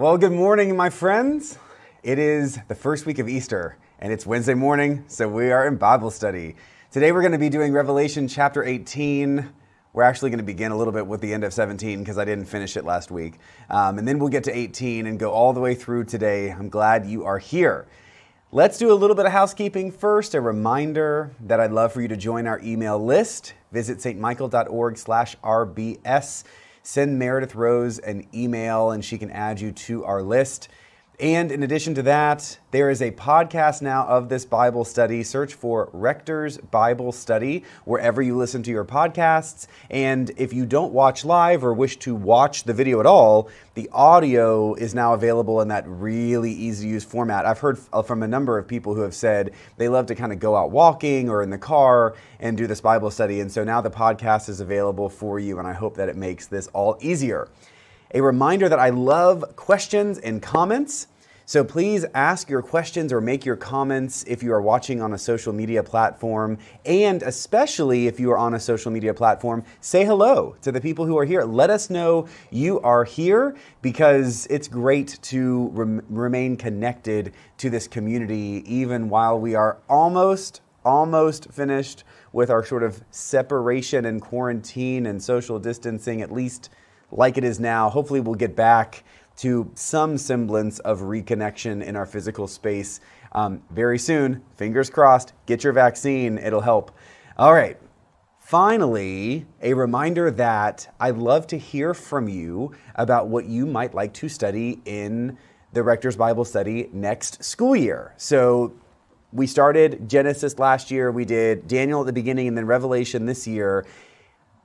Well, good morning, my friends. It is the first week of Easter, and it's Wednesday morning, so we are in Bible study. Today we're going to be doing Revelation chapter 18. We're actually going to begin a little bit with the end of 17 because I didn't finish it last week. Um, and then we'll get to 18 and go all the way through today. I'm glad you are here. Let's do a little bit of housekeeping first. A reminder that I'd love for you to join our email list. Visit stmichael.org slash RBS. Send Meredith Rose an email and she can add you to our list. And in addition to that, there is a podcast now of this Bible study. Search for Rector's Bible Study wherever you listen to your podcasts. And if you don't watch live or wish to watch the video at all, the audio is now available in that really easy to use format. I've heard uh, from a number of people who have said they love to kind of go out walking or in the car and do this Bible study. And so now the podcast is available for you, and I hope that it makes this all easier. A reminder that I love questions and comments. So please ask your questions or make your comments if you are watching on a social media platform. And especially if you are on a social media platform, say hello to the people who are here. Let us know you are here because it's great to rem- remain connected to this community even while we are almost, almost finished with our sort of separation and quarantine and social distancing, at least like it is now. Hopefully, we'll get back to some semblance of reconnection in our physical space um, very soon. Fingers crossed, get your vaccine, it'll help. All right. Finally, a reminder that I'd love to hear from you about what you might like to study in the Rector's Bible Study next school year. So, we started Genesis last year, we did Daniel at the beginning, and then Revelation this year.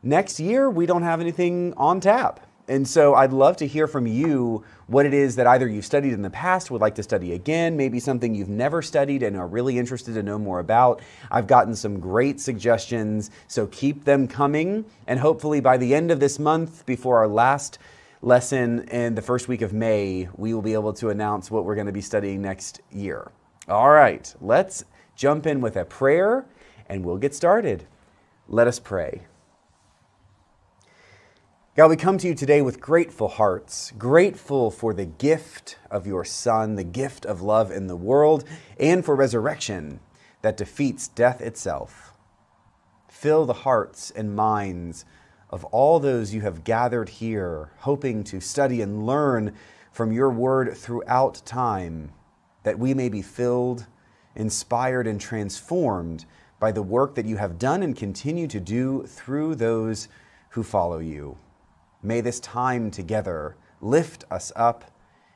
Next year, we don't have anything on tap. And so I'd love to hear from you what it is that either you've studied in the past, would like to study again, maybe something you've never studied and are really interested to know more about. I've gotten some great suggestions, so keep them coming. And hopefully by the end of this month, before our last lesson in the first week of May, we will be able to announce what we're going to be studying next year. All right, let's jump in with a prayer and we'll get started. Let us pray. God, we come to you today with grateful hearts, grateful for the gift of your Son, the gift of love in the world, and for resurrection that defeats death itself. Fill the hearts and minds of all those you have gathered here, hoping to study and learn from your word throughout time, that we may be filled, inspired, and transformed by the work that you have done and continue to do through those who follow you. May this time together lift us up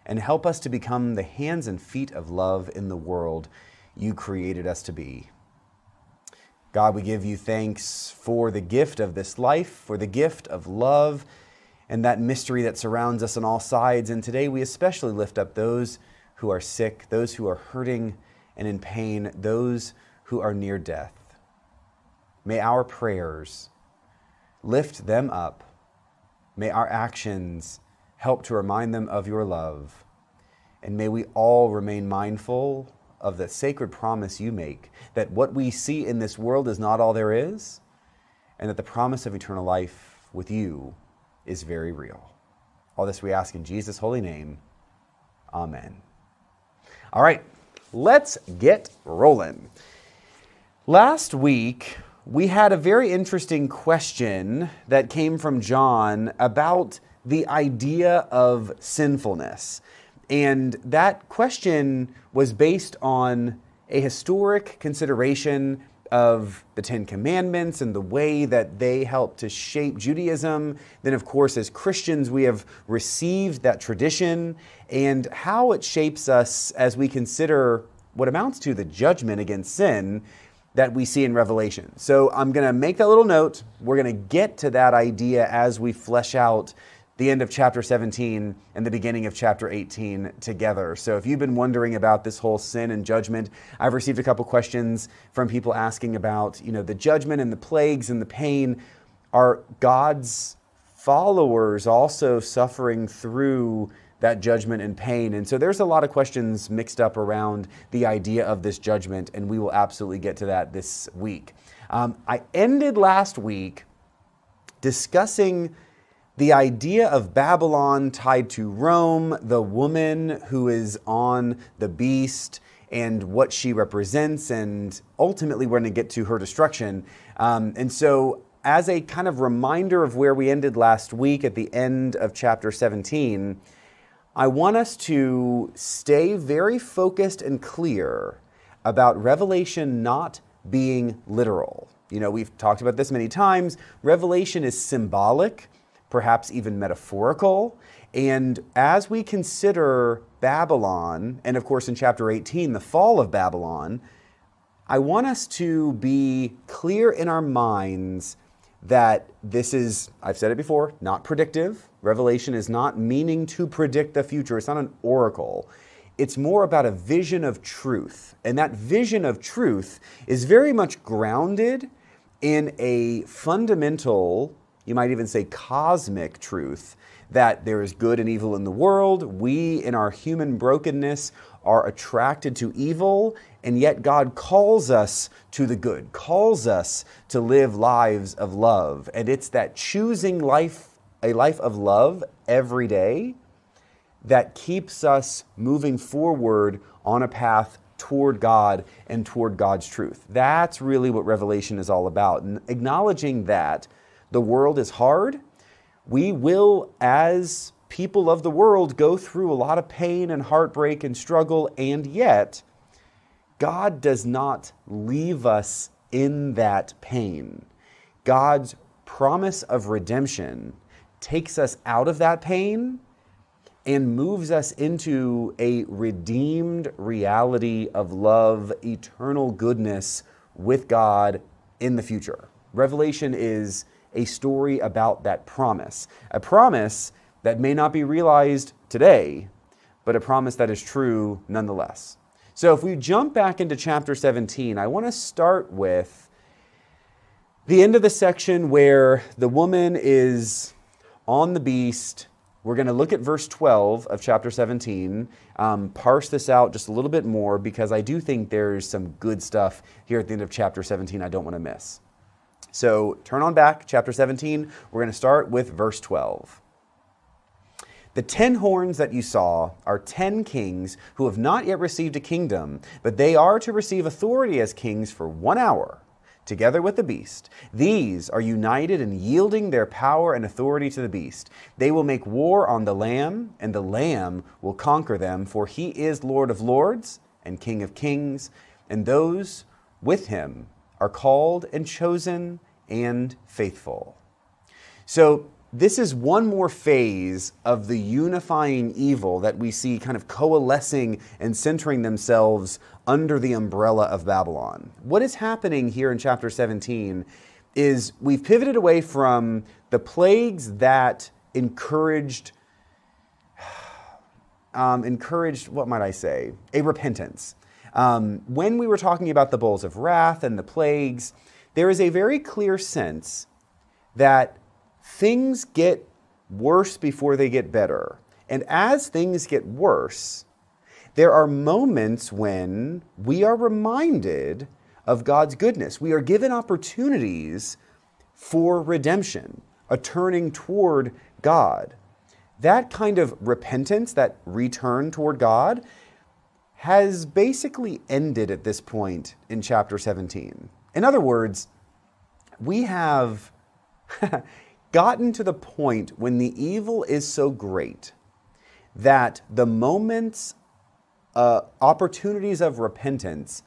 and help us to become the hands and feet of love in the world you created us to be. God, we give you thanks for the gift of this life, for the gift of love, and that mystery that surrounds us on all sides. And today we especially lift up those who are sick, those who are hurting and in pain, those who are near death. May our prayers lift them up May our actions help to remind them of your love. And may we all remain mindful of the sacred promise you make that what we see in this world is not all there is, and that the promise of eternal life with you is very real. All this we ask in Jesus' holy name. Amen. All right, let's get rolling. Last week, we had a very interesting question that came from John about the idea of sinfulness. And that question was based on a historic consideration of the Ten Commandments and the way that they help to shape Judaism. Then, of course, as Christians, we have received that tradition and how it shapes us as we consider what amounts to the judgment against sin that we see in Revelation. So I'm going to make that little note. We're going to get to that idea as we flesh out the end of chapter 17 and the beginning of chapter 18 together. So if you've been wondering about this whole sin and judgment, I've received a couple questions from people asking about, you know, the judgment and the plagues and the pain. Are God's followers also suffering through that judgment and pain. And so there's a lot of questions mixed up around the idea of this judgment, and we will absolutely get to that this week. Um, I ended last week discussing the idea of Babylon tied to Rome, the woman who is on the beast, and what she represents, and ultimately we're going to get to her destruction. Um, and so, as a kind of reminder of where we ended last week at the end of chapter 17, I want us to stay very focused and clear about Revelation not being literal. You know, we've talked about this many times. Revelation is symbolic, perhaps even metaphorical. And as we consider Babylon, and of course in chapter 18, the fall of Babylon, I want us to be clear in our minds that this is, I've said it before, not predictive. Revelation is not meaning to predict the future, it's not an oracle. It's more about a vision of truth. And that vision of truth is very much grounded in a fundamental, you might even say cosmic truth that there is good and evil in the world. We, in our human brokenness, are attracted to evil, and yet God calls us to the good, calls us to live lives of love. And it's that choosing life, a life of love every day, that keeps us moving forward on a path toward God and toward God's truth. That's really what Revelation is all about. And acknowledging that the world is hard, we will, as people of the world, go through a lot of pain and heartbreak and struggle, and yet, God does not leave us in that pain. God's promise of redemption takes us out of that pain and moves us into a redeemed reality of love, eternal goodness with God in the future. Revelation is a story about that promise, a promise that may not be realized today, but a promise that is true nonetheless. So if we jump back into chapter 17, I want to start with the end of the section where the woman is on the beast we're going to look at verse 12 of chapter 17, um, parse this out just a little bit more because I do think there's some good stuff here at the end of chapter 17 I don't want to miss. So turn on back, chapter 17. We're going to start with verse 12. The ten horns that you saw are ten kings who have not yet received a kingdom, but they are to receive authority as kings for one hour together with the beast. These are united in yielding their power and authority to the beast. They will make war on the Lamb, and the Lamb will conquer them, for he is Lord of lords and King of kings, and those with him are called and chosen and faithful. So, this is one more phase of the unifying evil that we see kind of coalescing and centering themselves under the umbrella of Babylon. What is happening here in chapter 17 is we've pivoted away from the plagues that encouraged um, encouraged what might I say a repentance. Um, when we were talking about the bowls of wrath and the plagues, there is a very clear sense that things get worse before they get better. And as things get worse, there are moments when we are reminded of God's goodness. We are given opportunities for redemption, a turning toward God. That kind of repentance, that return toward God, has basically ended at this point in chapter 17. In other words, we have gotten to the point when the evil is so great that the moments, uh, opportunities of repentance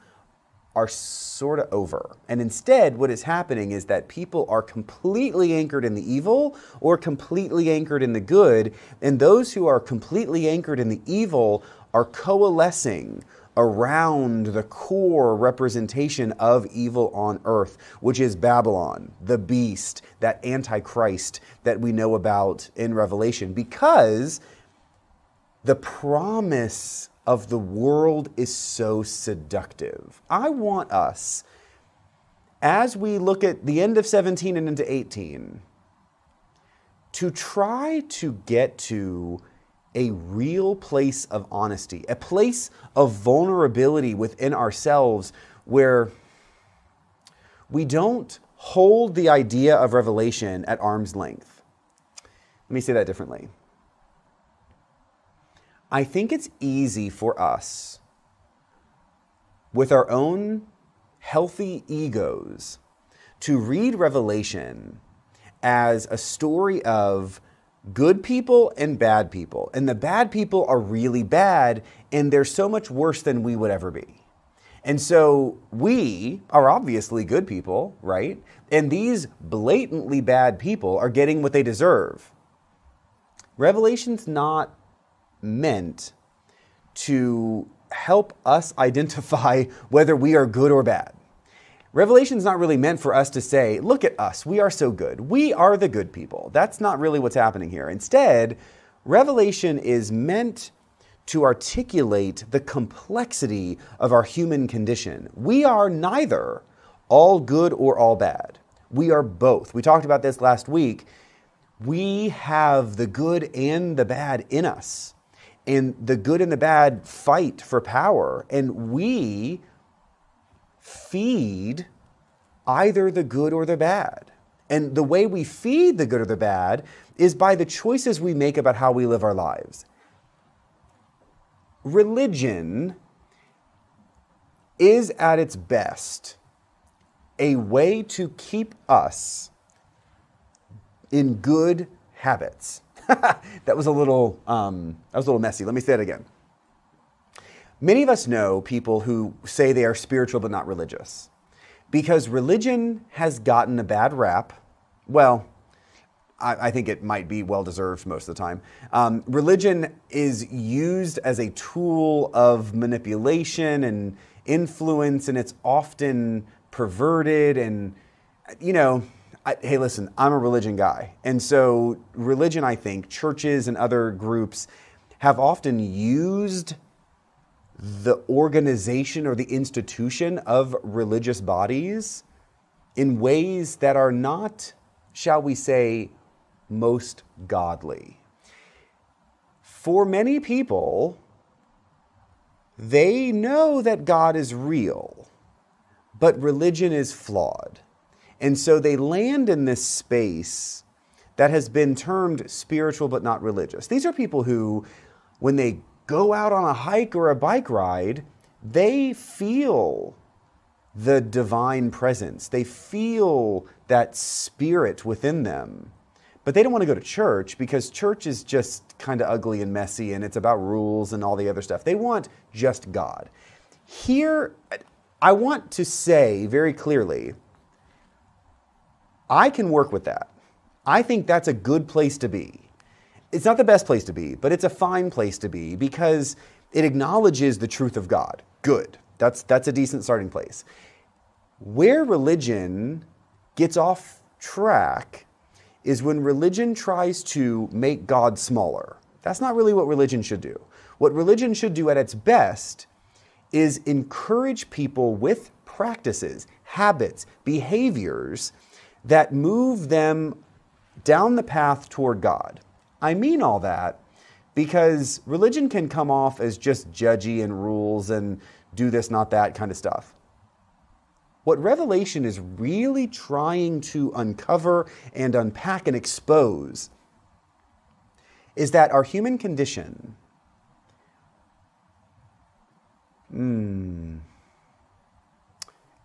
are sort of over. And instead, what is happening is that people are completely anchored in the evil or completely anchored in the good. And those who are completely anchored in the evil are coalescing around the core representation of evil on earth, which is Babylon, the beast, that antichrist that we know about in Revelation, because the promise of the world is so seductive. I want us, as we look at the end of 17 and into 18, to try to get to a real place of honesty, a place of vulnerability within ourselves where we don't hold the idea of revelation at arm's length. Let me say that differently. I think it's easy for us, with our own healthy egos, to read Revelation as a story of good people and bad people. And the bad people are really bad, and they're so much worse than we would ever be. And so we are obviously good people, right? And these blatantly bad people are getting what they deserve. Revelation's not meant to help us identify whether we are good or bad. Revelation's not really meant for us to say, look at us, we are so good. We are the good people. That's not really what's happening here. Instead, Revelation is meant to articulate the complexity of our human condition. We are neither all good or all bad. We are both. We talked about this last week. We have the good and the bad in us. And the good and the bad fight for power. And we feed either the good or the bad. And the way we feed the good or the bad is by the choices we make about how we live our lives. Religion is at its best a way to keep us in good habits. that was a little um, that was a little messy. Let me say it again. Many of us know people who say they are spiritual but not religious because religion has gotten a bad rap. Well, I, I think it might be well deserved most of the time. Um, religion is used as a tool of manipulation and influence, and it's often perverted. And, you know, I, hey, listen, I'm a religion guy. And so, religion, I think, churches and other groups have often used the organization or the institution of religious bodies in ways that are not, shall we say, most godly. For many people, they know that God is real, but religion is flawed. And so they land in this space that has been termed spiritual but not religious. These are people who, when they go out on a hike or a bike ride, they feel the divine presence. They feel that spirit within them. But they don't want to go to church because church is just kind of ugly and messy and it's about rules and all the other stuff. They want just God. Here, I want to say very clearly I can work with that. I think that's a good place to be it's not the best place to be, but it's a fine place to be because it acknowledges the truth of God. Good. That's, that's a decent starting place. Where religion gets off track is when religion tries to make God smaller. That's not really what religion should do. What religion should do at its best is encourage people with practices, habits, behaviors that move them down the path toward God. I mean all that because religion can come off as just judgy and rules and do this, not that kind of stuff. What Revelation is really trying to uncover and unpack and expose is that our human condition, mm,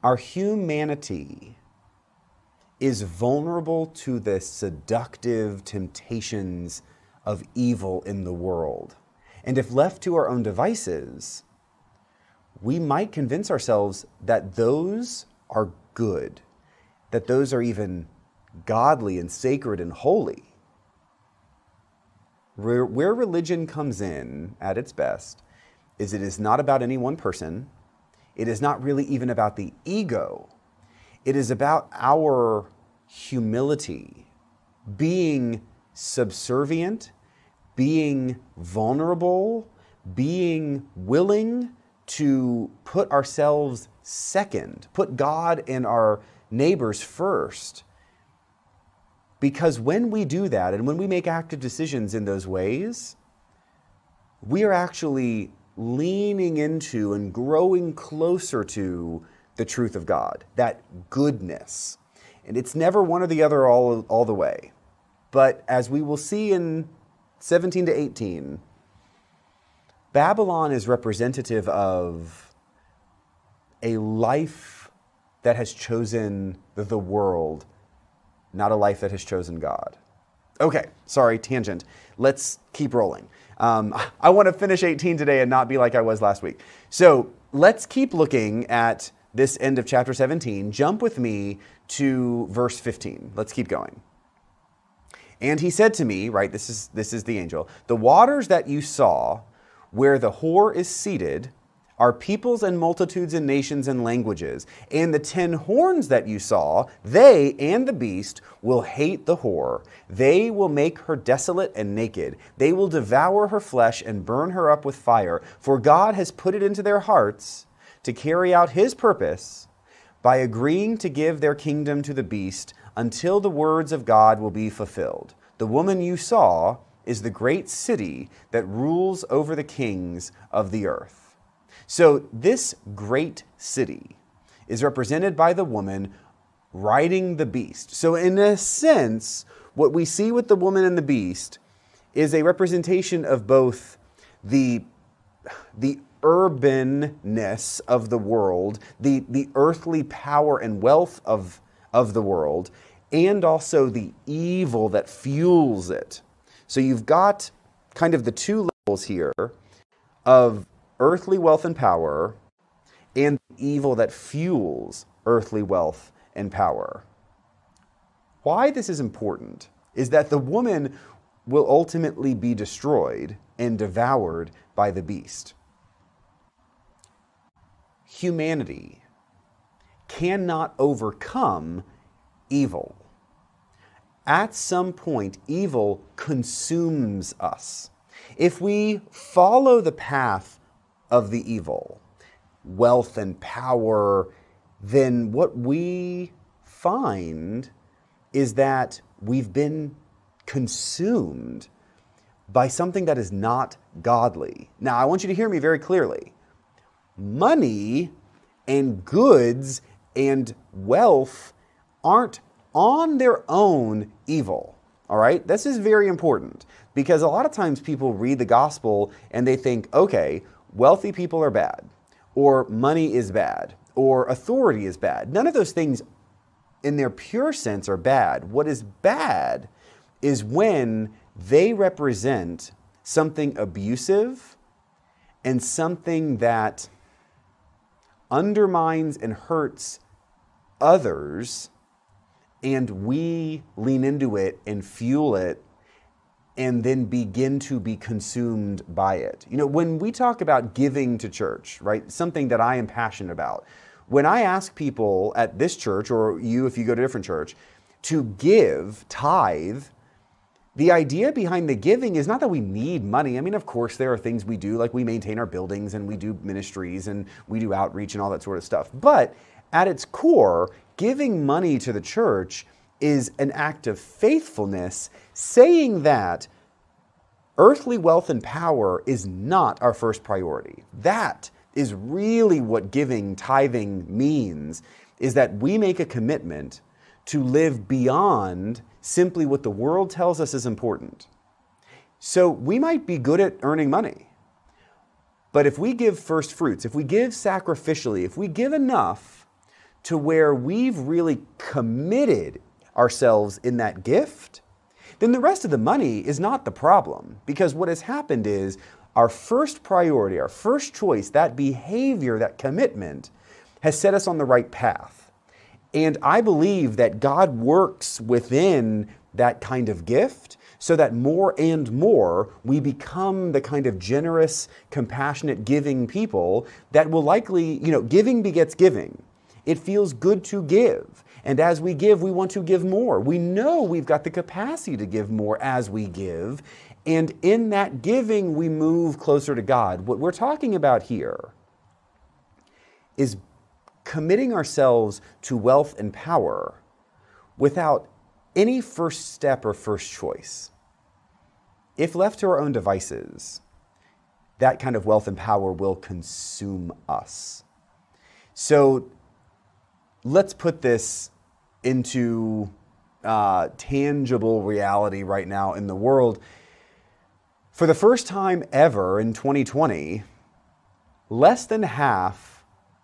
our humanity, is vulnerable to the seductive temptations of evil in the world. And if left to our own devices, we might convince ourselves that those are good, that those are even godly and sacred and holy. Where, where religion comes in at its best is it is not about any one person. It is not really even about the ego it is about our humility, being subservient, being vulnerable, being willing to put ourselves second, put God and our neighbors first. Because when we do that and when we make active decisions in those ways, we are actually leaning into and growing closer to the truth of God, that goodness. And it's never one or the other all, all the way. But as we will see in 17 to 18, Babylon is representative of a life that has chosen the world, not a life that has chosen God. Okay, sorry, tangent. Let's keep rolling. Um, I want to finish 18 today and not be like I was last week. So let's keep looking at this end of chapter 17. Jump with me to verse 15. Let's keep going. And he said to me, right, this is, this is the angel, the waters that you saw where the whore is seated are peoples and multitudes and nations and languages. And the ten horns that you saw, they and the beast will hate the whore. They will make her desolate and naked. They will devour her flesh and burn her up with fire. For God has put it into their hearts to carry out his purpose by agreeing to give their kingdom to the beast until the words of God will be fulfilled. The woman you saw is the great city that rules over the kings of the earth. So, this great city is represented by the woman riding the beast. So, in a sense, what we see with the woman and the beast is a representation of both the, the urbanness of the world, the, the earthly power and wealth of, of the world, and also the evil that fuels it. So you've got kind of the two levels here of earthly wealth and power and evil that fuels earthly wealth and power. Why this is important is that the woman will ultimately be destroyed and devoured by the beast. Humanity cannot overcome evil at some point, evil consumes us. If we follow the path of the evil, wealth and power, then what we find is that we've been consumed by something that is not godly. Now, I want you to hear me very clearly. Money and goods and wealth aren't on their own evil. All right? This is very important because a lot of times people read the gospel and they think, okay, wealthy people are bad, or money is bad, or authority is bad. None of those things in their pure sense are bad. What is bad is when they represent something abusive and something that undermines and hurts others and we lean into it and fuel it and then begin to be consumed by it. You know, when we talk about giving to church, right, something that I am passionate about, when I ask people at this church, or you if you go to a different church, to give, tithe, the idea behind the giving is not that we need money. I mean, of course, there are things we do, like we maintain our buildings and we do ministries and we do outreach and all that sort of stuff. But at its core, giving money to the church is an act of faithfulness, saying that earthly wealth and power is not our first priority. That is really what giving, tithing means, is that we make a commitment to live beyond simply what the world tells us is important. So we might be good at earning money. But if we give first fruits, if we give sacrificially, if we give enough, to where we've really committed ourselves in that gift, then the rest of the money is not the problem. Because what has happened is our first priority, our first choice, that behavior, that commitment, has set us on the right path. And I believe that God works within that kind of gift so that more and more we become the kind of generous, compassionate, giving people that will likely, you know, giving begets giving. It feels good to give. And as we give, we want to give more. We know we've got the capacity to give more as we give. And in that giving, we move closer to God. What we're talking about here is committing ourselves to wealth and power without any first step or first choice. If left to our own devices, that kind of wealth and power will consume us. So let's put this into uh, tangible reality right now in the world. For the first time ever in 2020, less than half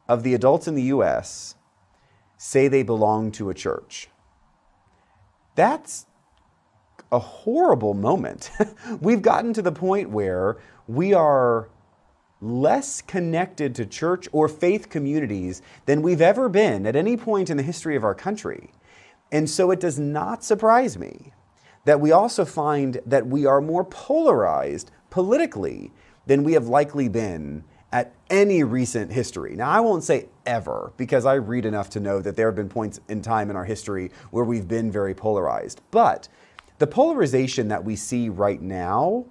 of the adults in the US say they belong to a church. That's a horrible moment. We've gotten to the point where we are less connected to church or faith communities than we've ever been at any point in the history of our country. And so it does not surprise me that we also find that we are more polarized politically than we have likely been at any recent history. Now, I won't say ever, because I read enough to know that there have been points in time in our history where we've been very polarized. But the polarization that we see right now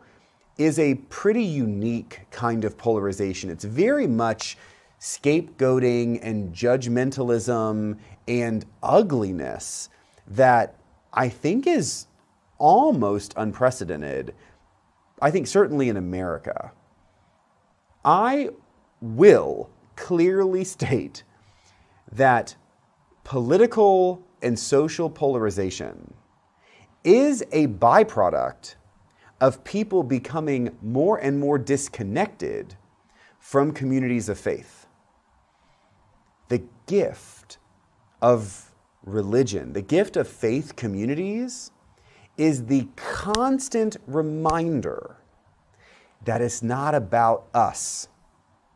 is a pretty unique kind of polarization. It's very much scapegoating and judgmentalism and ugliness that I think is almost unprecedented. I think certainly in America. I will clearly state that political and social polarization is a byproduct of people becoming more and more disconnected from communities of faith. The gift of religion, the gift of faith communities, is the constant reminder that it's not about us.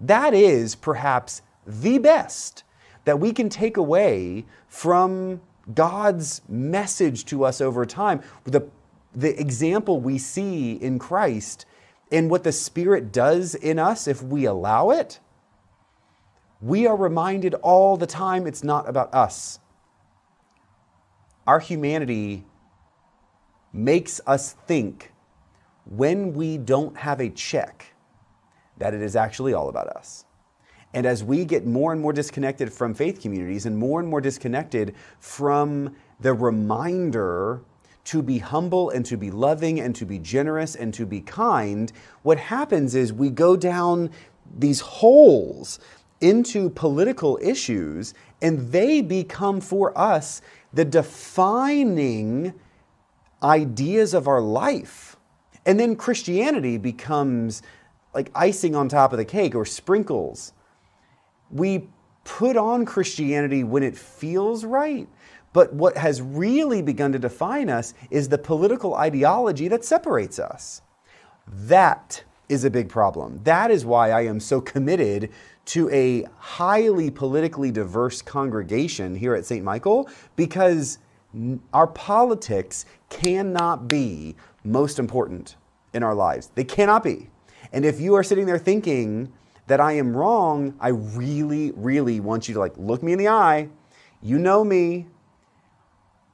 That is perhaps the best that we can take away from God's message to us over time. The the example we see in Christ and what the Spirit does in us if we allow it, we are reminded all the time it's not about us. Our humanity makes us think when we don't have a check that it is actually all about us. And as we get more and more disconnected from faith communities and more and more disconnected from the reminder to be humble and to be loving and to be generous and to be kind, what happens is we go down these holes into political issues and they become for us the defining ideas of our life. And then Christianity becomes like icing on top of the cake or sprinkles. We put on Christianity when it feels right. But what has really begun to define us is the political ideology that separates us. That is a big problem. That is why I am so committed to a highly politically diverse congregation here at St. Michael because our politics cannot be most important in our lives. They cannot be. And if you are sitting there thinking that I am wrong, I really, really want you to like look me in the eye. You know me.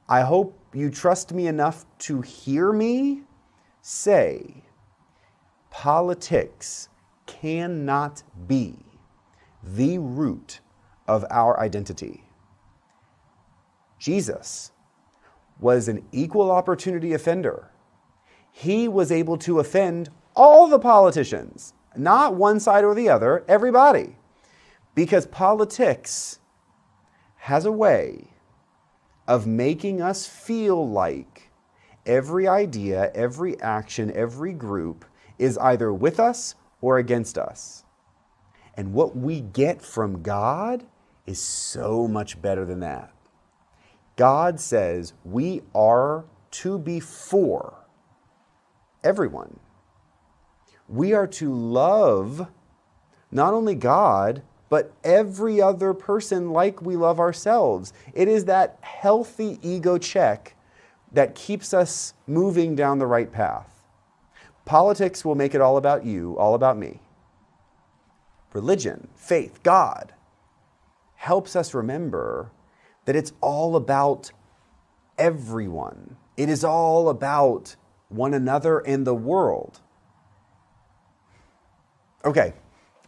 I hope you trust me enough to hear me say politics cannot be the root of our identity. Jesus was an equal opportunity offender. He was able to offend all the politicians, not one side or the other, everybody. Because politics has a way of making us feel like every idea, every action, every group is either with us or against us. And what we get from God is so much better than that. God says we are to be for everyone. We are to love not only God, but every other person like we love ourselves. It is that healthy ego check that keeps us moving down the right path. Politics will make it all about you, all about me. Religion, faith, God helps us remember that it's all about everyone. It is all about one another and the world. Okay,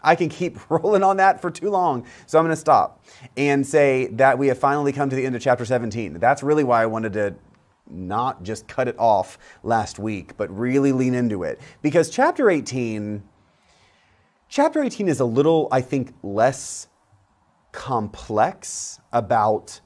I can keep rolling on that for too long. So I'm going to stop and say that we have finally come to the end of chapter 17. That's really why I wanted to not just cut it off last week, but really lean into it. Because chapter 18, chapter 18 is a little, I think, less complex about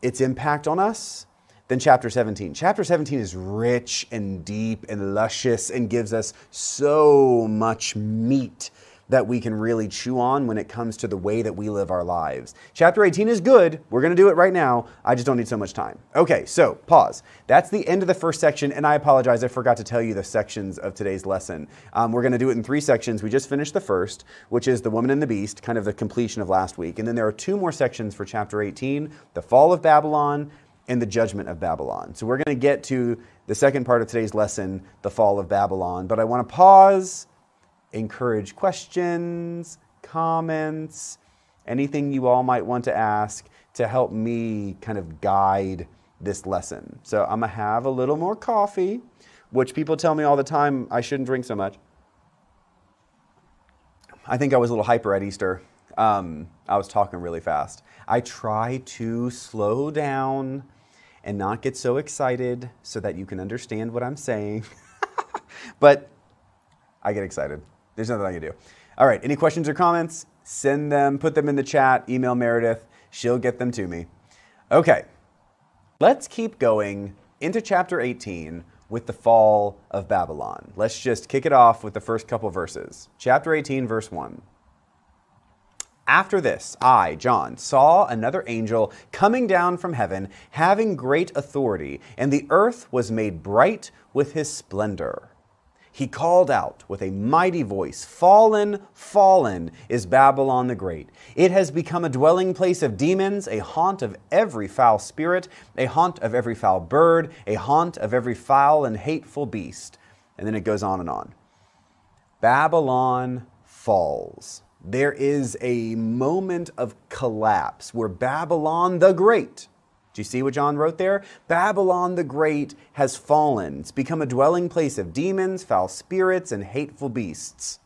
its impact on us than chapter 17. Chapter 17 is rich and deep and luscious and gives us so much meat that we can really chew on when it comes to the way that we live our lives. Chapter 18 is good. We're going to do it right now. I just don't need so much time. Okay, so pause. That's the end of the first section, and I apologize. I forgot to tell you the sections of today's lesson. Um, we're going to do it in three sections. We just finished the first, which is the woman and the beast, kind of the completion of last week. And then there are two more sections for chapter 18 the fall of Babylon and the judgment of Babylon. So we're going to get to the second part of today's lesson, the fall of Babylon. But I want to pause encourage questions, comments, anything you all might want to ask to help me kind of guide this lesson. So I'm gonna have a little more coffee, which people tell me all the time I shouldn't drink so much. I think I was a little hyper at Easter. Um, I was talking really fast. I try to slow down and not get so excited so that you can understand what I'm saying. but I get excited. There's nothing I can do. All right, any questions or comments? Send them, put them in the chat, email Meredith. She'll get them to me. Okay, let's keep going into chapter 18 with the fall of Babylon. Let's just kick it off with the first couple verses. Chapter 18, verse 1. After this, I, John, saw another angel coming down from heaven, having great authority, and the earth was made bright with his splendor he called out with a mighty voice Fallen, fallen is Babylon the Great. It has become a dwelling place of demons, a haunt of every foul spirit, a haunt of every foul bird, a haunt of every foul and hateful beast. And then it goes on and on. Babylon falls. There is a moment of collapse where Babylon the Great do you see what John wrote there? Babylon the Great has fallen. It's become a dwelling place of demons, foul spirits, and hateful beasts.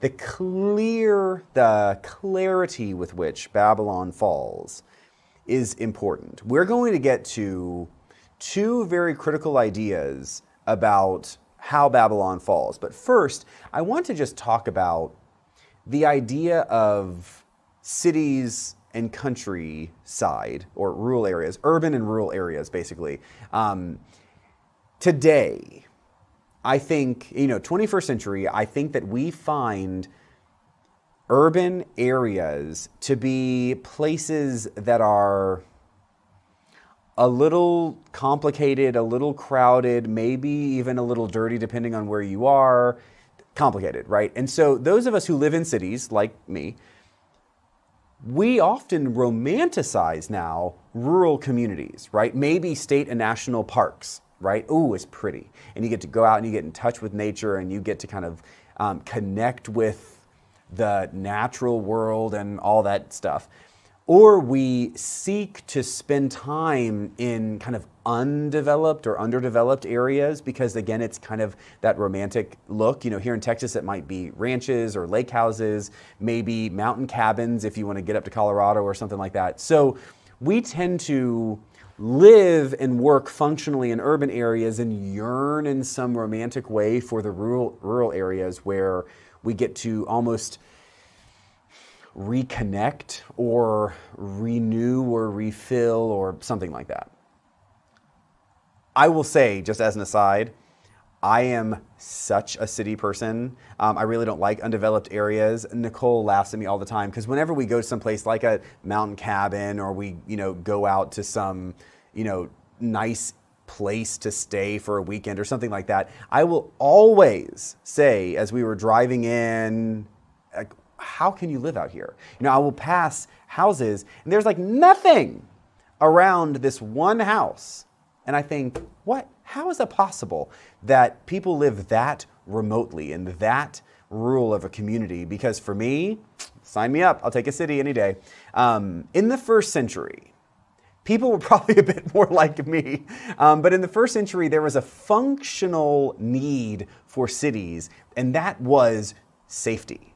The clear, the clarity with which Babylon falls is important. We're going to get to two very critical ideas about how Babylon falls. But first, I want to just talk about the idea of cities and countryside or rural areas, urban and rural areas, basically. Um, today, I think, you know, 21st century, I think that we find urban areas to be places that are a little complicated, a little crowded, maybe even a little dirty, depending on where you are. Complicated, right? And so, those of us who live in cities, like me, we often romanticize now rural communities, right? Maybe state and national parks, right? Ooh, it's pretty. And you get to go out and you get in touch with nature and you get to kind of um, connect with the natural world and all that stuff or we seek to spend time in kind of undeveloped or underdeveloped areas because again it's kind of that romantic look. You know here in texas it might be ranches or lake houses maybe mountain cabins if you want to get up to colorado or something like that. So we tend to live and work functionally in urban areas and yearn in some romantic way for the rural rural areas where we get to almost reconnect or renew or refill or something like that. I will say, just as an aside, I am such a city person. Um, I really don't like undeveloped areas. Nicole laughs at me all the time because whenever we go to some place like a mountain cabin or we, you know, go out to some, you know, nice place to stay for a weekend or something like that, I will always say as we were driving in, how can you live out here? You know, I will pass houses and there's like nothing around this one house. And I think, what? How is it possible that people live that remotely in that rural of a community? Because for me, sign me up. I'll take a city any day. Um, in the first century, people were probably a bit more like me. Um, but in the first century, there was a functional need for cities, and that was safety.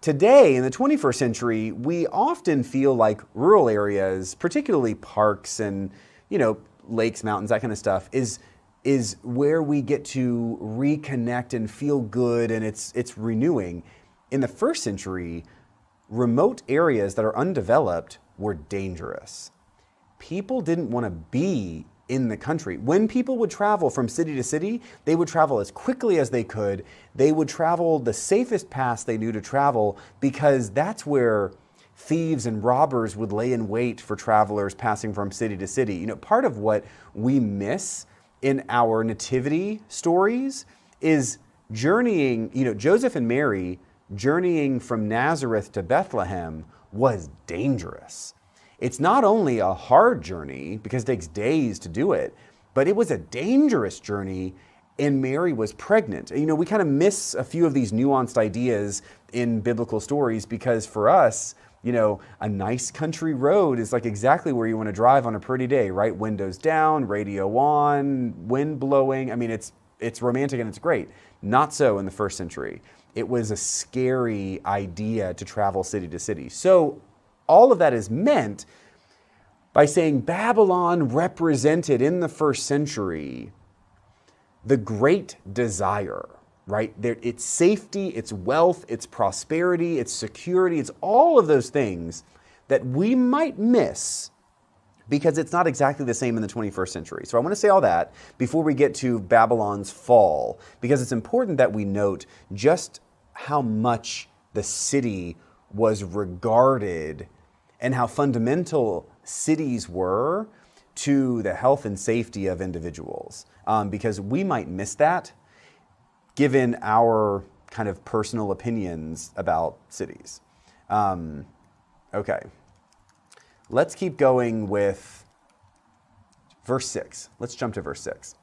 Today, in the 21st century, we often feel like rural areas, particularly parks and, you know, lakes, mountains, that kind of stuff, is is where we get to reconnect and feel good and it's it's renewing. In the first century, remote areas that are undeveloped were dangerous. people didn't want to be in the country. When people would travel from city to city, they would travel as quickly as they could. They would travel the safest paths they knew to travel because that's where thieves and robbers would lay in wait for travelers passing from city to city. You know, part of what we miss in our nativity stories is journeying, you know, Joseph and Mary journeying from Nazareth to Bethlehem was dangerous. It's not only a hard journey because it takes days to do it, but it was a dangerous journey and Mary was pregnant. You know, we kind of miss a few of these nuanced ideas in biblical stories because for us, you know, a nice country road is like exactly where you want to drive on a pretty day, right? Windows down, radio on, wind blowing. I mean, it's it's romantic and it's great. Not so in the first century. It was a scary idea to travel city to city. So all of that is meant by saying Babylon represented in the first century the great desire, right? It's safety, it's wealth, it's prosperity, it's security, it's all of those things that we might miss because it's not exactly the same in the 21st century. So I want to say all that before we get to Babylon's fall, because it's important that we note just how much the city was regarded and how fundamental cities were to the health and safety of individuals. Um, because we might miss that given our kind of personal opinions about cities. Um, okay. Let's keep going with verse 6. Let's jump to verse 6.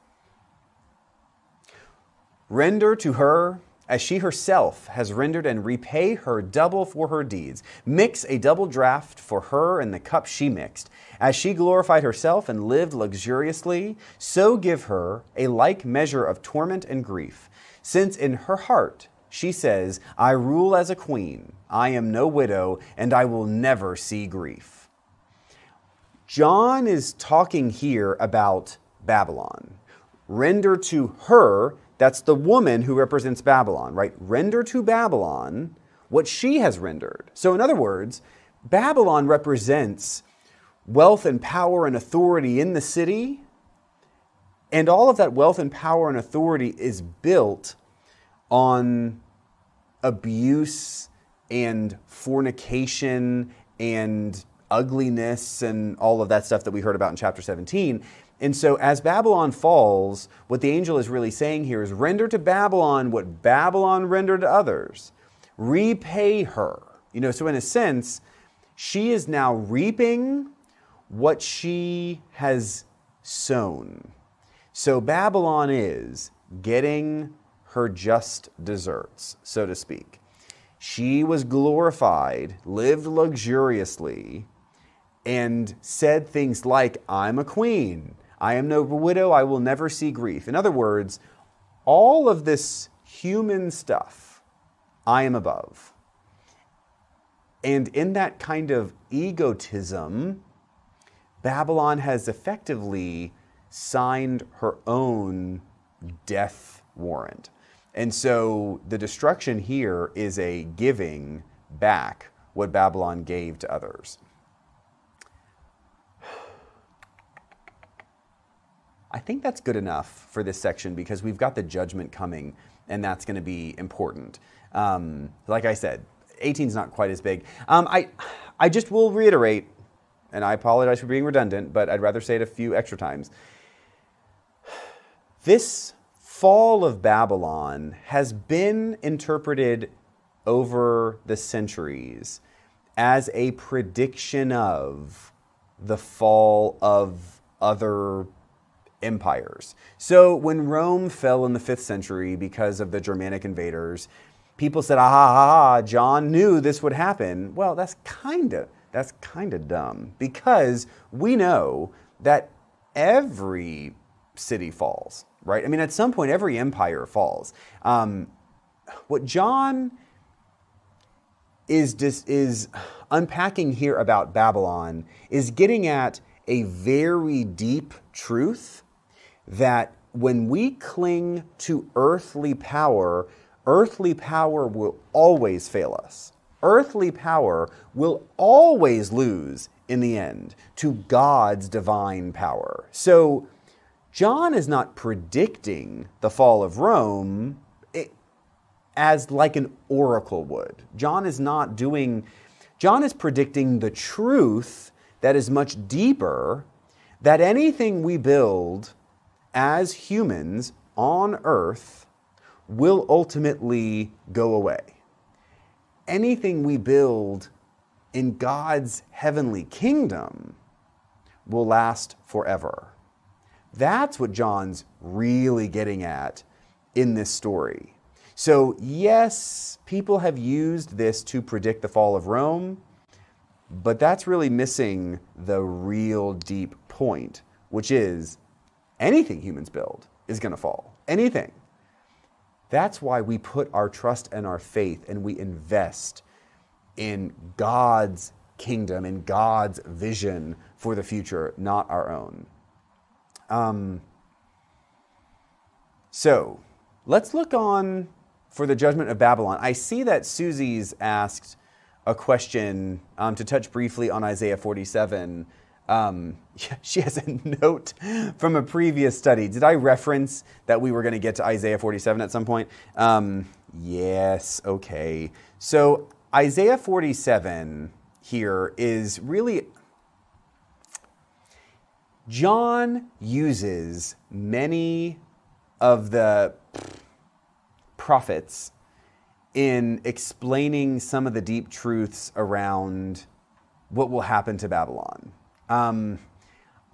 Render to her as she herself has rendered and repay her double for her deeds. Mix a double draught for her in the cup she mixed. As she glorified herself and lived luxuriously, so give her a like measure of torment and grief. Since in her heart she says, I rule as a queen, I am no widow, and I will never see grief. John is talking here about Babylon. Render to her that's the woman who represents Babylon, right? Render to Babylon what she has rendered. So, in other words, Babylon represents wealth and power and authority in the city. And all of that wealth and power and authority is built on abuse and fornication and ugliness and all of that stuff that we heard about in chapter 17. And so, as Babylon falls, what the angel is really saying here is render to Babylon what Babylon rendered to others. Repay her. You know, so in a sense, she is now reaping what she has sown. So, Babylon is getting her just deserts, so to speak. She was glorified, lived luxuriously, and said things like, I'm a queen. I am no widow, I will never see grief. In other words, all of this human stuff, I am above. And in that kind of egotism, Babylon has effectively signed her own death warrant. And so the destruction here is a giving back what Babylon gave to others. I think that's good enough for this section because we've got the judgment coming, and that's going to be important. Um, like I said, 18 is not quite as big. Um, I, I just will reiterate, and I apologize for being redundant, but I'd rather say it a few extra times. This fall of Babylon has been interpreted over the centuries as a prediction of the fall of other empires. So when Rome fell in the 5th century because of the Germanic invaders, people said, ah, ha, ha, ha, John knew this would happen. Well, that's kind of that's kind of dumb because we know that every city falls, right? I mean, at some point, every empire falls. Um, what John is is unpacking here about Babylon is getting at a very deep truth that when we cling to earthly power, earthly power will always fail us. earthly power will always lose in the end to God's divine power. So, John is not predicting the fall of Rome eh, as like an oracle would. John is not doing, John is predicting the truth that is much deeper that anything we build as humans on earth will ultimately go away. Anything we build in God's heavenly kingdom will last forever. That's what John's really getting at in this story. So, yes, people have used this to predict the fall of Rome, but that's really missing the real deep point, which is anything humans build is going to fall. Anything. That's why we put our trust and our faith and we invest in God's kingdom, in God's vision for the future, not our own. Um, so let's look on for the judgment of Babylon. I see that Susie's asked a question um, to touch briefly on Isaiah 47. Um, she has a note from a previous study. Did I reference that we were going to get to Isaiah 47 at some point? Um, yes, okay. So Isaiah 47 here is really John uses many of the prophets in explaining some of the deep truths around what will happen to Babylon. Um,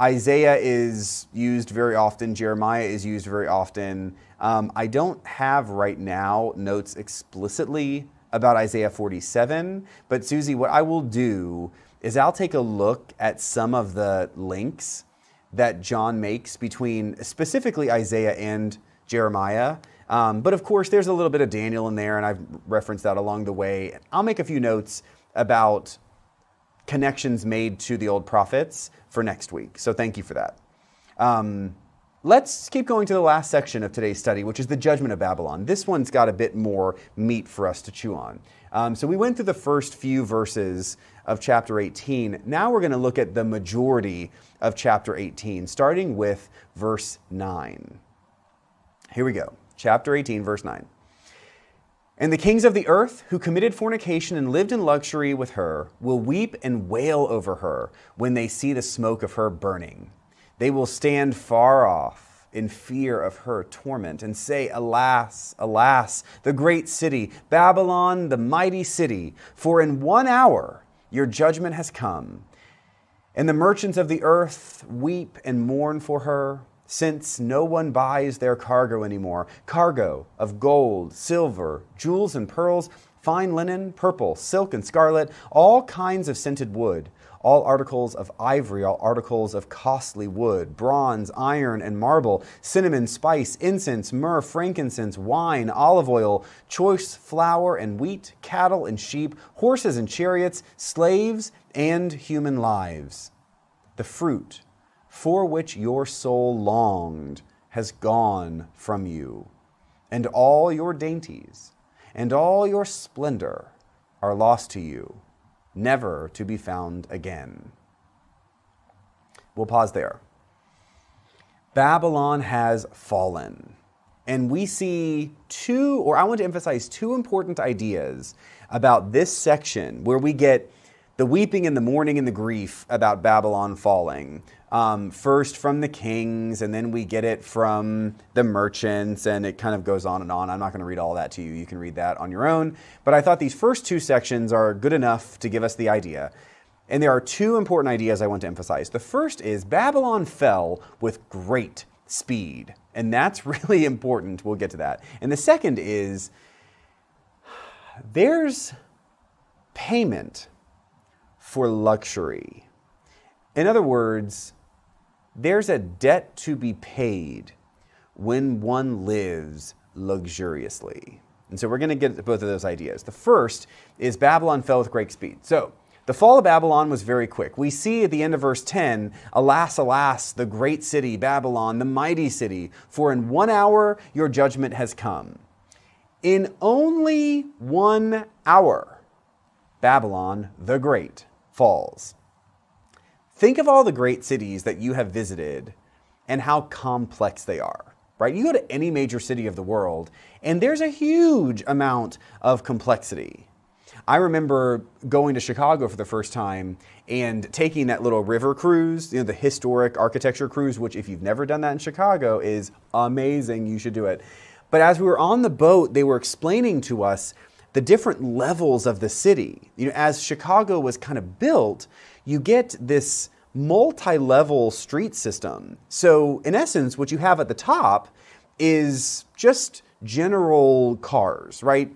Isaiah is used very often, Jeremiah is used very often. Um, I don't have right now notes explicitly about Isaiah 47, but Susie, what I will do is I'll take a look at some of the links that John makes between specifically Isaiah and Jeremiah. Um, but of course, there's a little bit of Daniel in there, and I've referenced that along the way. I'll make a few notes about connections made to the old prophets for next week. So thank you for that. Um, let's keep going to the last section of today's study, which is the judgment of Babylon. This one's got a bit more meat for us to chew on. Um, so we went through the first few verses of chapter 18. Now we're going to look at the majority of chapter 18, starting with verse 9. Here we go. Chapter 18, verse 9. And the kings of the earth who committed fornication and lived in luxury with her will weep and wail over her when they see the smoke of her burning. They will stand far off in fear of her torment and say, Alas, alas, the great city, Babylon, the mighty city, for in one hour your judgment has come. And the merchants of the earth weep and mourn for her, since no one buys their cargo anymore cargo of gold, silver, jewels and pearls, fine linen, purple, silk and scarlet, all kinds of scented wood, all articles of ivory, all articles of costly wood, bronze, iron, and marble, cinnamon, spice, incense, myrrh, frankincense, wine, olive oil, choice flour and wheat, cattle and sheep, horses and chariots, slaves and human lives. The fruit for which your soul longed has gone from you, and all your dainties and all your splendor are lost to you, never to be found again. We'll pause there. Babylon has fallen. And we see two, or I want to emphasize two important ideas about this section where we get the weeping and the mourning and the grief about Babylon falling. Um, first from the kings, and then we get it from the merchants, and it kind of goes on and on. I'm not going to read all that to you. You can read that on your own. But I thought these first two sections are good enough to give us the idea. And there are two important ideas I want to emphasize. The first is Babylon fell with great speed, and that's really important. We'll get to that. And the second is there's payment for luxury. In other words, there's a debt to be paid when one lives luxuriously. And so we're going to get to both of those ideas. The first is Babylon fell with great speed. So the fall of Babylon was very quick. We see at the end of verse 10, Alas, alas, the great city, Babylon, the mighty city, for in one hour your judgment has come. In only one hour, Babylon the Great falls. Think of all the great cities that you have visited and how complex they are, right? You go to any major city of the world, and there's a huge amount of complexity. I remember going to Chicago for the first time and taking that little river cruise, you know, the historic architecture cruise, which if you've never done that in Chicago is amazing. You should do it. But as we were on the boat, they were explaining to us the different levels of the city. You know, as Chicago was kind of built, you get this multi-level street system. So in essence, what you have at the top is just general cars, right?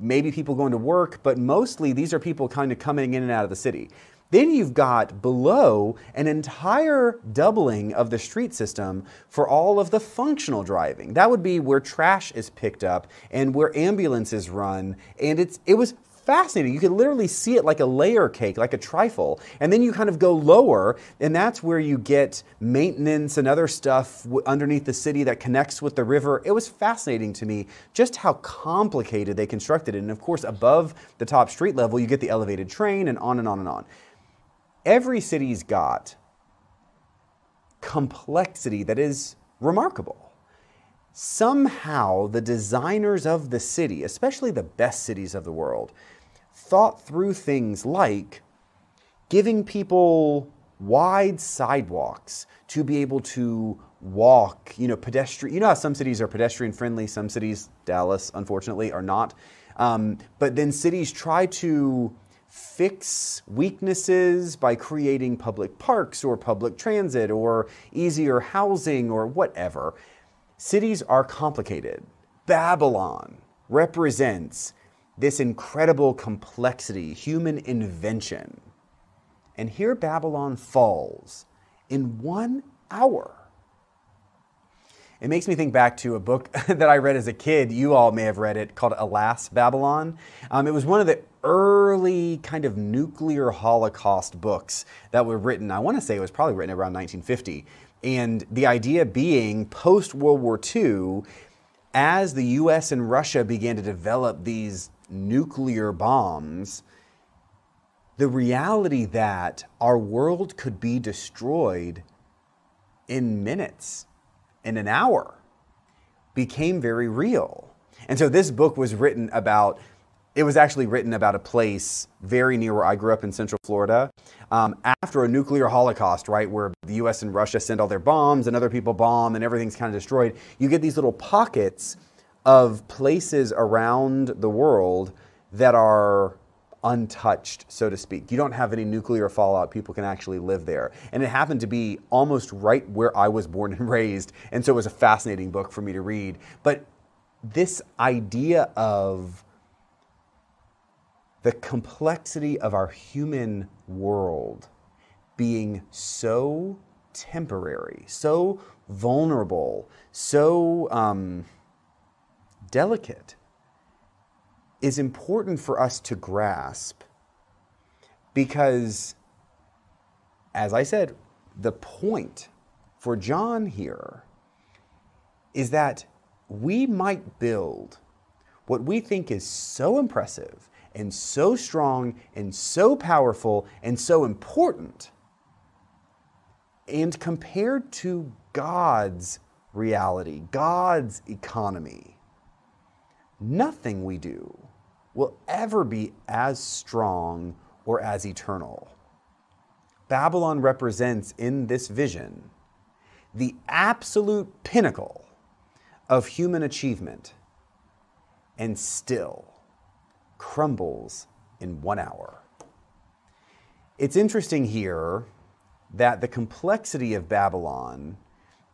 maybe people going to work, but mostly these are people kind of coming in and out of the city. Then you've got below an entire doubling of the street system for all of the functional driving. That would be where trash is picked up and where ambulances run. And it's it was fascinating. You could literally see it like a layer cake, like a trifle. And then you kind of go lower, and that's where you get maintenance and other stuff underneath the city that connects with the river. It was fascinating to me just how complicated they constructed it. And of course, above the top street level, you get the elevated train and on and on and on. Every city's got complexity that is remarkable somehow the designers of the city, especially the best cities of the world, thought through things like giving people wide sidewalks to be able to walk, you know, pedestrian. You know how some cities are pedestrian friendly, some cities, Dallas, unfortunately, are not. Um, but then cities try to fix weaknesses by creating public parks or public transit or easier housing or whatever. Cities are complicated. Babylon represents this incredible complexity, human invention. And here Babylon falls in one hour. It makes me think back to a book that I read as a kid. You all may have read it called Alas, Babylon. Um, it was one of the early kind of nuclear Holocaust books that were written. I want to say it was probably written around 1950. And the idea being post World War II, as the US and Russia began to develop these nuclear bombs, the reality that our world could be destroyed in minutes, in an hour, became very real. And so this book was written about, it was actually written about a place very near where I grew up in Central Florida. Um, after a nuclear holocaust, right, where the US and Russia send all their bombs and other people bomb and everything's kind of destroyed, you get these little pockets of places around the world that are untouched, so to speak. You don't have any nuclear fallout. People can actually live there. And it happened to be almost right where I was born and raised. And so it was a fascinating book for me to read. But this idea of the complexity of our human world being so temporary, so vulnerable, so. Um, delicate is important for us to grasp because, as I said, the point for John here is that we might build what we think is so impressive and so strong and so powerful and so important. And compared to God's reality, God's economy, nothing we do will ever be as strong or as eternal. Babylon represents in this vision the absolute pinnacle of human achievement and still crumbles in one hour. It's interesting here that the complexity of Babylon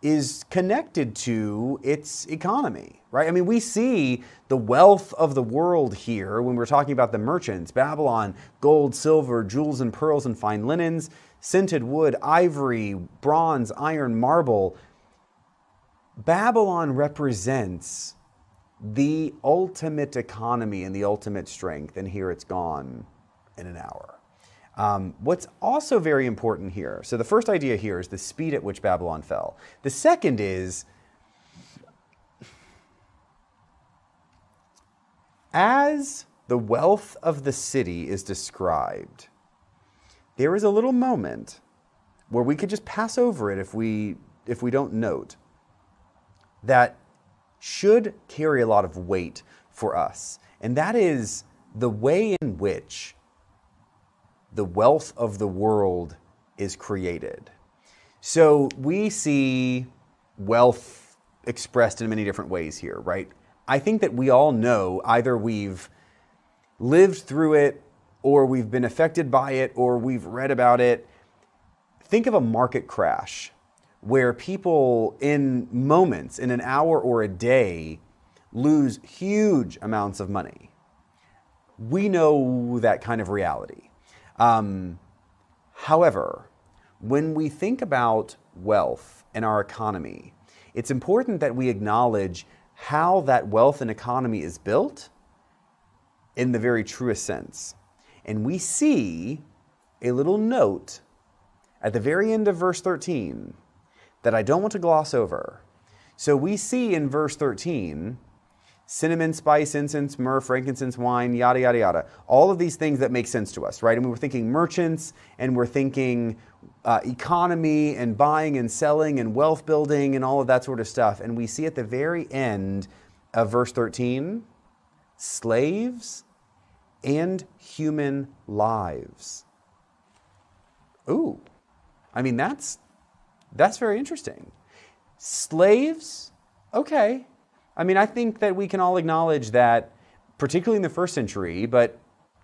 is connected to its economy, right? I mean, we see the wealth of the world here when we're talking about the merchants Babylon, gold, silver, jewels and pearls and fine linens, scented wood, ivory, bronze, iron, marble. Babylon represents the ultimate economy and the ultimate strength, and here it's gone in an hour. Um, what's also very important here, so the first idea here is the speed at which Babylon fell. The second is as the wealth of the city is described, there is a little moment where we could just pass over it if we, if we don't note that should carry a lot of weight for us. And that is the way in which the wealth of the world is created. So we see wealth expressed in many different ways here, right? I think that we all know either we've lived through it or we've been affected by it or we've read about it. Think of a market crash where people in moments, in an hour or a day, lose huge amounts of money. We know that kind of reality. Um, however, when we think about wealth and our economy, it's important that we acknowledge how that wealth and economy is built in the very truest sense. And we see a little note at the very end of verse 13 that I don't want to gloss over. So we see in verse 13 cinnamon, spice, incense, myrrh, frankincense, wine, yada, yada, yada. All of these things that make sense to us, right? And we were thinking merchants and we're thinking uh, economy and buying and selling and wealth building and all of that sort of stuff. And we see at the very end of verse 13 slaves and human lives. Ooh, I mean, that's, that's very interesting. Slaves, okay, I mean, I think that we can all acknowledge that, particularly in the first century, but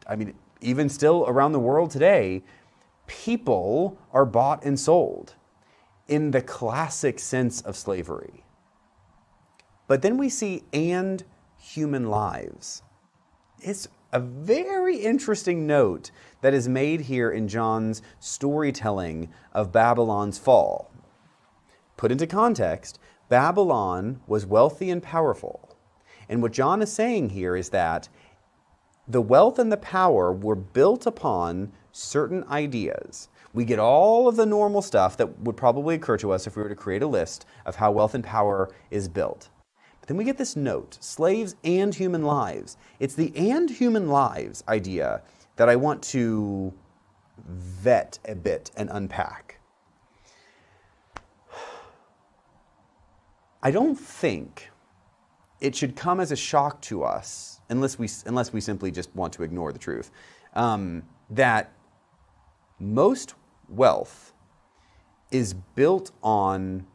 I mean, even still around the world today, people are bought and sold in the classic sense of slavery. But then we see and human lives. It's a very interesting note that is made here in John's storytelling of Babylon's fall. Put into context, Babylon was wealthy and powerful. And what John is saying here is that the wealth and the power were built upon certain ideas. We get all of the normal stuff that would probably occur to us if we were to create a list of how wealth and power is built. But then we get this note slaves and human lives. It's the and human lives idea that I want to vet a bit and unpack. I don't think it should come as a shock to us, unless we, unless we simply just want to ignore the truth, um, that most wealth is built on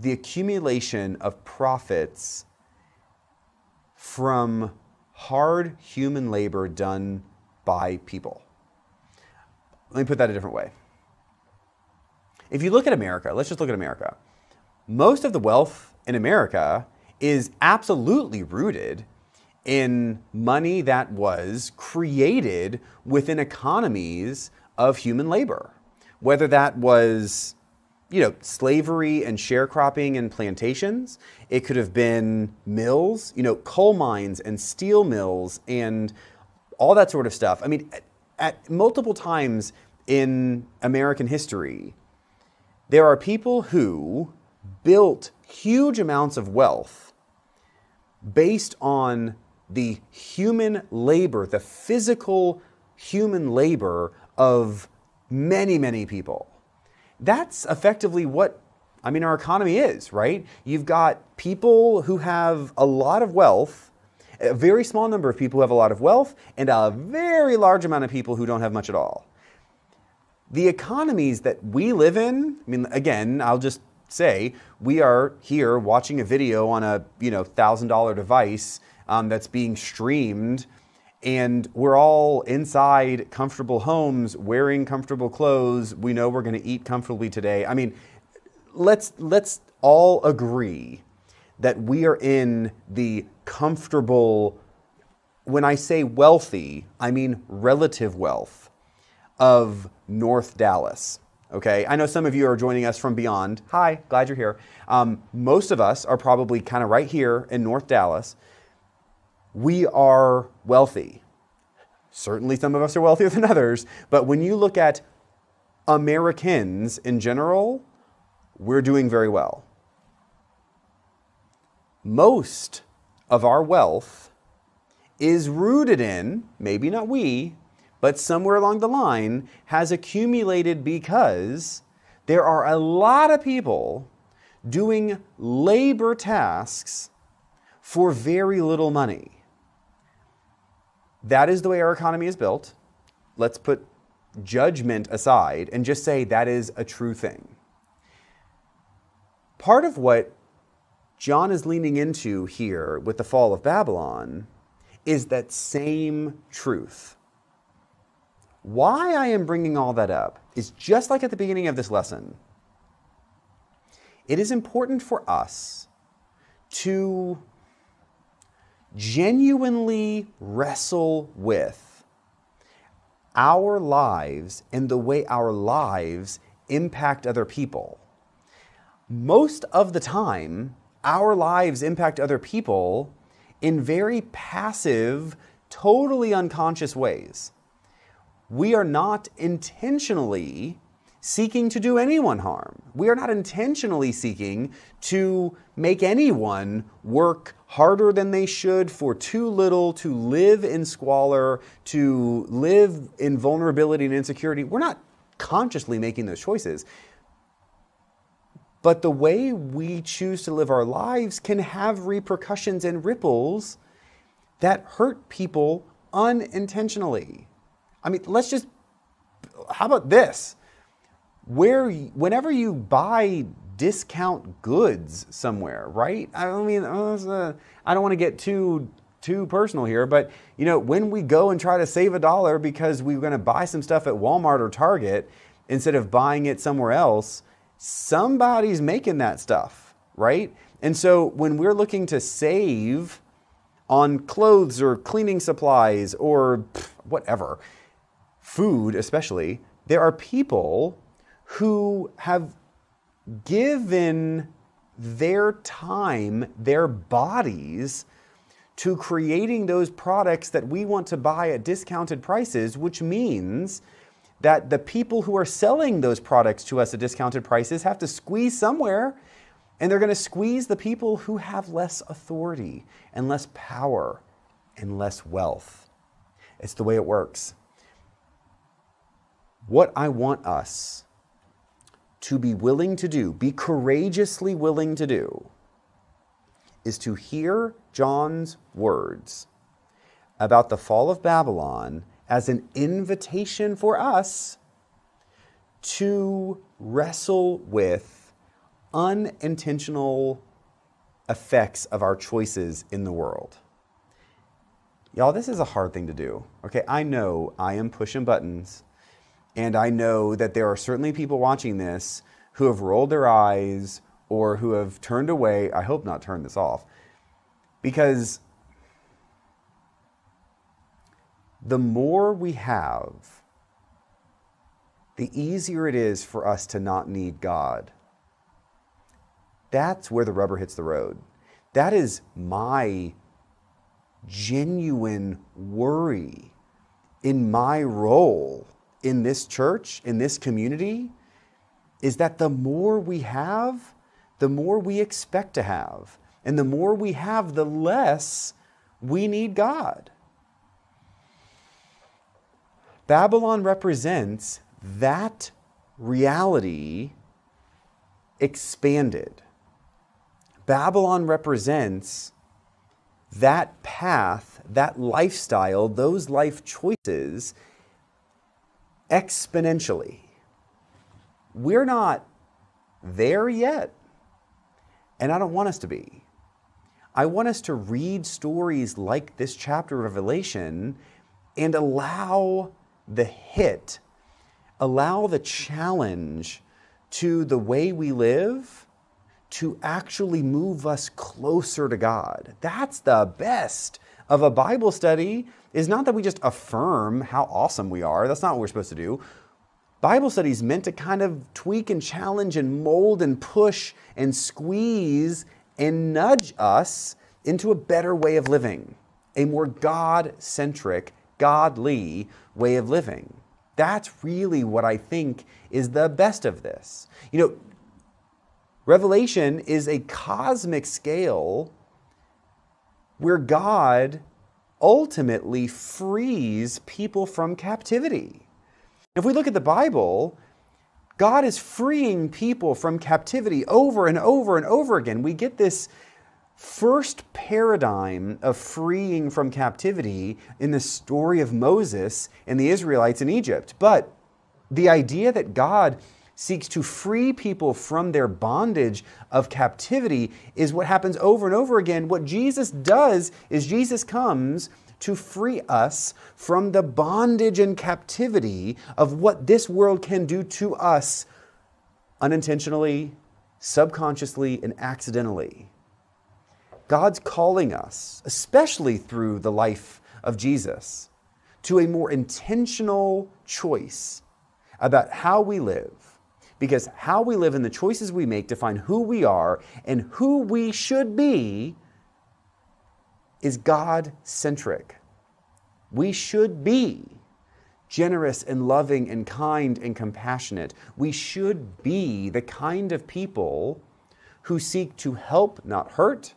the accumulation of profits from hard human labor done by people. Let me put that a different way. If you look at America, let's just look at America most of the wealth in America is absolutely rooted in money that was created within economies of human labor. Whether that was, you know, slavery and sharecropping and plantations, it could have been mills, you know, coal mines and steel mills and all that sort of stuff. I mean, at, multiple times in American history, there are people who built huge amounts of wealth based on the human labor, the physical human labor of many, many people. That's effectively what I mean our economy is, right? You've got people who have a lot of wealth, a very small number of people who have a lot of wealth, and a very large amount of people who don't have much at all. The economies that we live in, I mean, again, I'll just say we are here watching a video on a you know thousand dollar device um, that's being streamed and we're all inside comfortable homes wearing comfortable clothes. We know we're going to eat comfortably today. I mean let's let's all agree that we are in the comfortable when i say wealthy i mean relative wealth of north dallas Okay, I know some of you are joining us from beyond. Hi, glad you're here. Um, most of us are probably kind of right here in North Dallas. We are wealthy. Certainly, some of us are wealthier than others, but when you look at Americans in general, we're doing very well. Most of our wealth is rooted in, maybe not we, but somewhere along the line has accumulated because there are a lot of people doing labor tasks for very little money. That is the way our economy is built. Let's put judgment aside and just say that is a true thing. Part of what John is leaning into here with the fall of Babylon is that same truth. Why I am bringing all that up is just like at the beginning of this lesson. It is important for us to genuinely wrestle with our lives and the way our lives impact other people. Most of the time, our lives impact other people in very passive, totally unconscious ways. We are not intentionally seeking to do anyone harm. We are not intentionally seeking to make anyone work harder than they should for too little, to live in squalor, to live in vulnerability and insecurity. We're not consciously making those choices. But the way we choose to live our lives can have repercussions and ripples that hurt people unintentionally. I mean, let's just, how about this? where whenever you buy discount goods somewhere, right? I mean, uh, I don't want to get too too personal here, but you know, when we go and try to save a dollar because we're going to buy some stuff at Walmart or Target instead of buying it somewhere else, somebody's making that stuff, right? And so when we're looking to save on clothes or cleaning supplies or whatever, food especially, there are people who have given their time, their bodies, to creating those products that we want to buy at discounted prices, which means that the people who are selling those products to us at discounted prices have to squeeze somewhere, and they're going to squeeze the people who have less authority and less power and less wealth. It's the way it works. What I want us to be willing to do, be courageously willing to do, is to hear John's words about the fall of Babylon as an invitation for us to wrestle with unintentional effects of our choices in the world. Y'all, this is a hard thing to do. Okay, I know I am pushing buttons and I know that there are certainly people watching this who have rolled their eyes or who have turned away. I hope not turn this off. Because the more we have, the easier it is for us to not need God. That's where the rubber hits the road. That is my genuine worry in my role in this church, in this community, is that the more we have, the more we expect to have. And the more we have, the less we need God. Babylon represents that reality expanded. Babylon represents that path, that lifestyle, those life choices exponentially. We're not there yet, and I don't want us to be. I want us to read stories like this chapter of Revelation and allow the hit, allow the challenge to the way we live to actually move us closer to God. That's the best of a Bible study is not that we just affirm how awesome we are. That's not what we're supposed to do. Bible study is meant to kind of tweak and challenge and mold and push and squeeze and nudge us into a better way of living, a more God centric, godly way of living. That's really what I think is the best of this. You know, Revelation is a cosmic scale where God ultimately frees people from captivity. If we look at the Bible, God is freeing people from captivity over and over and over again. We get this first paradigm of freeing from captivity in the story of Moses and the Israelites in Egypt. But the idea that God seeks to free people from their bondage of captivity is what happens over and over again. What Jesus does is Jesus comes to free us from the bondage and captivity of what this world can do to us unintentionally, subconsciously, and accidentally. God's calling us, especially through the life of Jesus, to a more intentional choice about how we live. Because how we live and the choices we make define who we are and who we should be is God centric. We should be generous and loving and kind and compassionate. We should be the kind of people who seek to help, not hurt,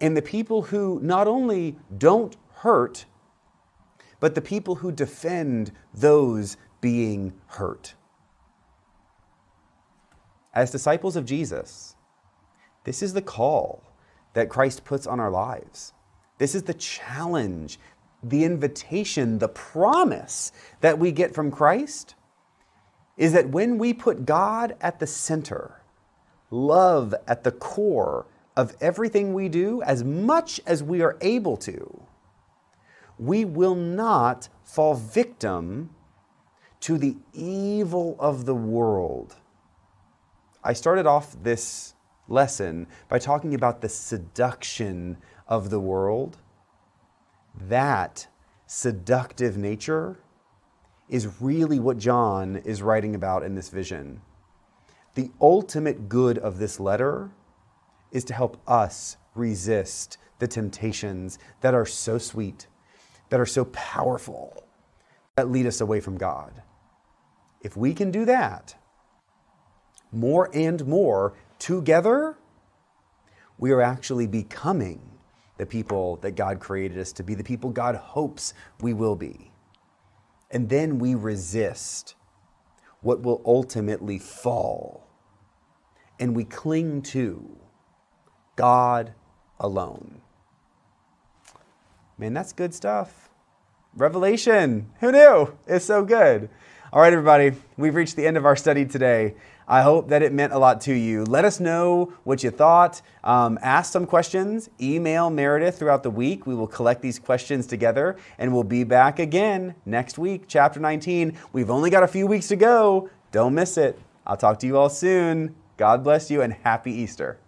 and the people who not only don't hurt, but the people who defend those being hurt. As disciples of Jesus, this is the call that Christ puts on our lives. This is the challenge, the invitation, the promise that we get from Christ is that when we put God at the center, love at the core of everything we do, as much as we are able to, we will not fall victim to the evil of the world. I started off this lesson by talking about the seduction of the world. That seductive nature is really what John is writing about in this vision. The ultimate good of this letter is to help us resist the temptations that are so sweet, that are so powerful, that lead us away from God. If we can do that more and more together, we are actually becoming the people that God created us to be, the people God hopes we will be. And then we resist what will ultimately fall. And we cling to God alone. Man, that's good stuff. Revelation. Who knew? It's so good. All right, everybody, we've reached the end of our study today. I hope that it meant a lot to you. Let us know what you thought. Um, ask some questions. Email Meredith throughout the week. We will collect these questions together and we'll be back again next week, chapter 19. We've only got a few weeks to go. Don't miss it. I'll talk to you all soon. God bless you and happy Easter.